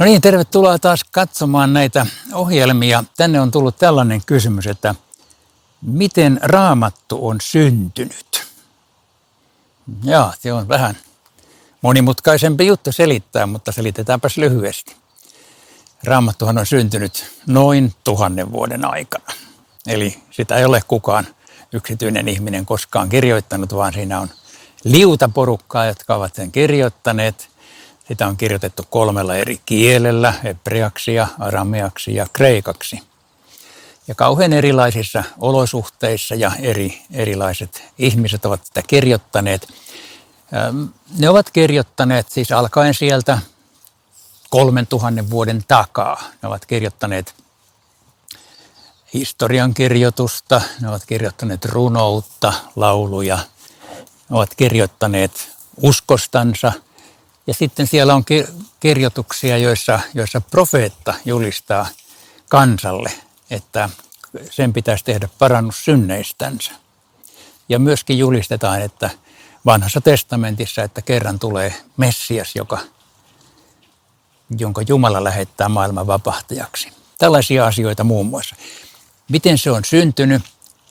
No niin, tervetuloa taas katsomaan näitä ohjelmia. Tänne on tullut tällainen kysymys, että miten raamattu on syntynyt? Joo, se on vähän monimutkaisempi juttu selittää, mutta selitetäänpäs lyhyesti. Raamattuhan on syntynyt noin tuhannen vuoden aikana. Eli sitä ei ole kukaan yksityinen ihminen koskaan kirjoittanut, vaan siinä on liuta porukkaa, jotka ovat sen kirjoittaneet. Sitä on kirjoitettu kolmella eri kielellä, hebreaksi ja arameaksi ja kreikaksi. Ja kauhean erilaisissa olosuhteissa ja eri, erilaiset ihmiset ovat sitä kirjoittaneet. Ne ovat kirjoittaneet siis alkaen sieltä kolmen tuhannen vuoden takaa. Ne ovat kirjoittaneet historian kirjoitusta, ne ovat kirjoittaneet runoutta, lauluja, ne ovat kirjoittaneet uskostansa – ja sitten siellä on kirjoituksia, joissa, joissa profeetta julistaa kansalle, että sen pitäisi tehdä parannus synneistänsä. Ja myöskin julistetaan, että vanhassa testamentissa, että kerran tulee Messias, joka, jonka Jumala lähettää maailman vapahtajaksi. Tällaisia asioita muun muassa. Miten se on syntynyt?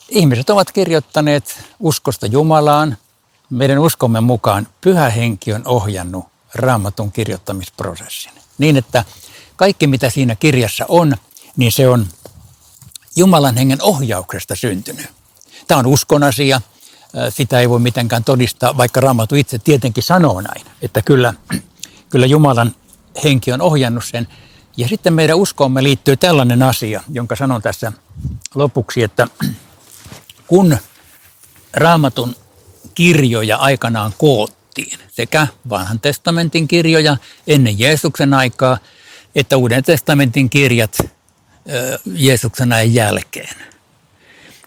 Ihmiset ovat kirjoittaneet uskosta Jumalaan. Meidän uskomme mukaan pyhä henki on ohjannut raamatun kirjoittamisprosessin. Niin, että kaikki mitä siinä kirjassa on, niin se on Jumalan hengen ohjauksesta syntynyt. Tämä on uskon asia, sitä ei voi mitenkään todistaa, vaikka Raamattu itse tietenkin sanoo näin, että kyllä, kyllä Jumalan henki on ohjannut sen. Ja sitten meidän uskoomme liittyy tällainen asia, jonka sanon tässä lopuksi, että kun Raamatun kirjoja aikanaan koot, luettiin sekä vanhan testamentin kirjoja ennen Jeesuksen aikaa, että uuden testamentin kirjat Jeesuksen ajan jälkeen.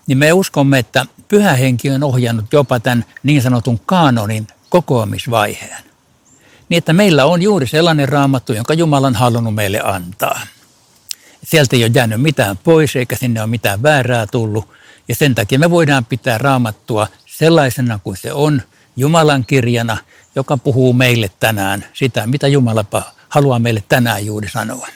Niin me uskomme, että pyhä henki on ohjannut jopa tämän niin sanotun kaanonin kokoamisvaiheen. Niin, että meillä on juuri sellainen raamattu, jonka Jumala on halunnut meille antaa. Sieltä ei ole jäänyt mitään pois, eikä sinne ole mitään väärää tullut. Ja sen takia me voidaan pitää raamattua sellaisena kuin se on, Jumalan kirjana, joka puhuu meille tänään sitä, mitä Jumala haluaa meille tänään juuri sanoa.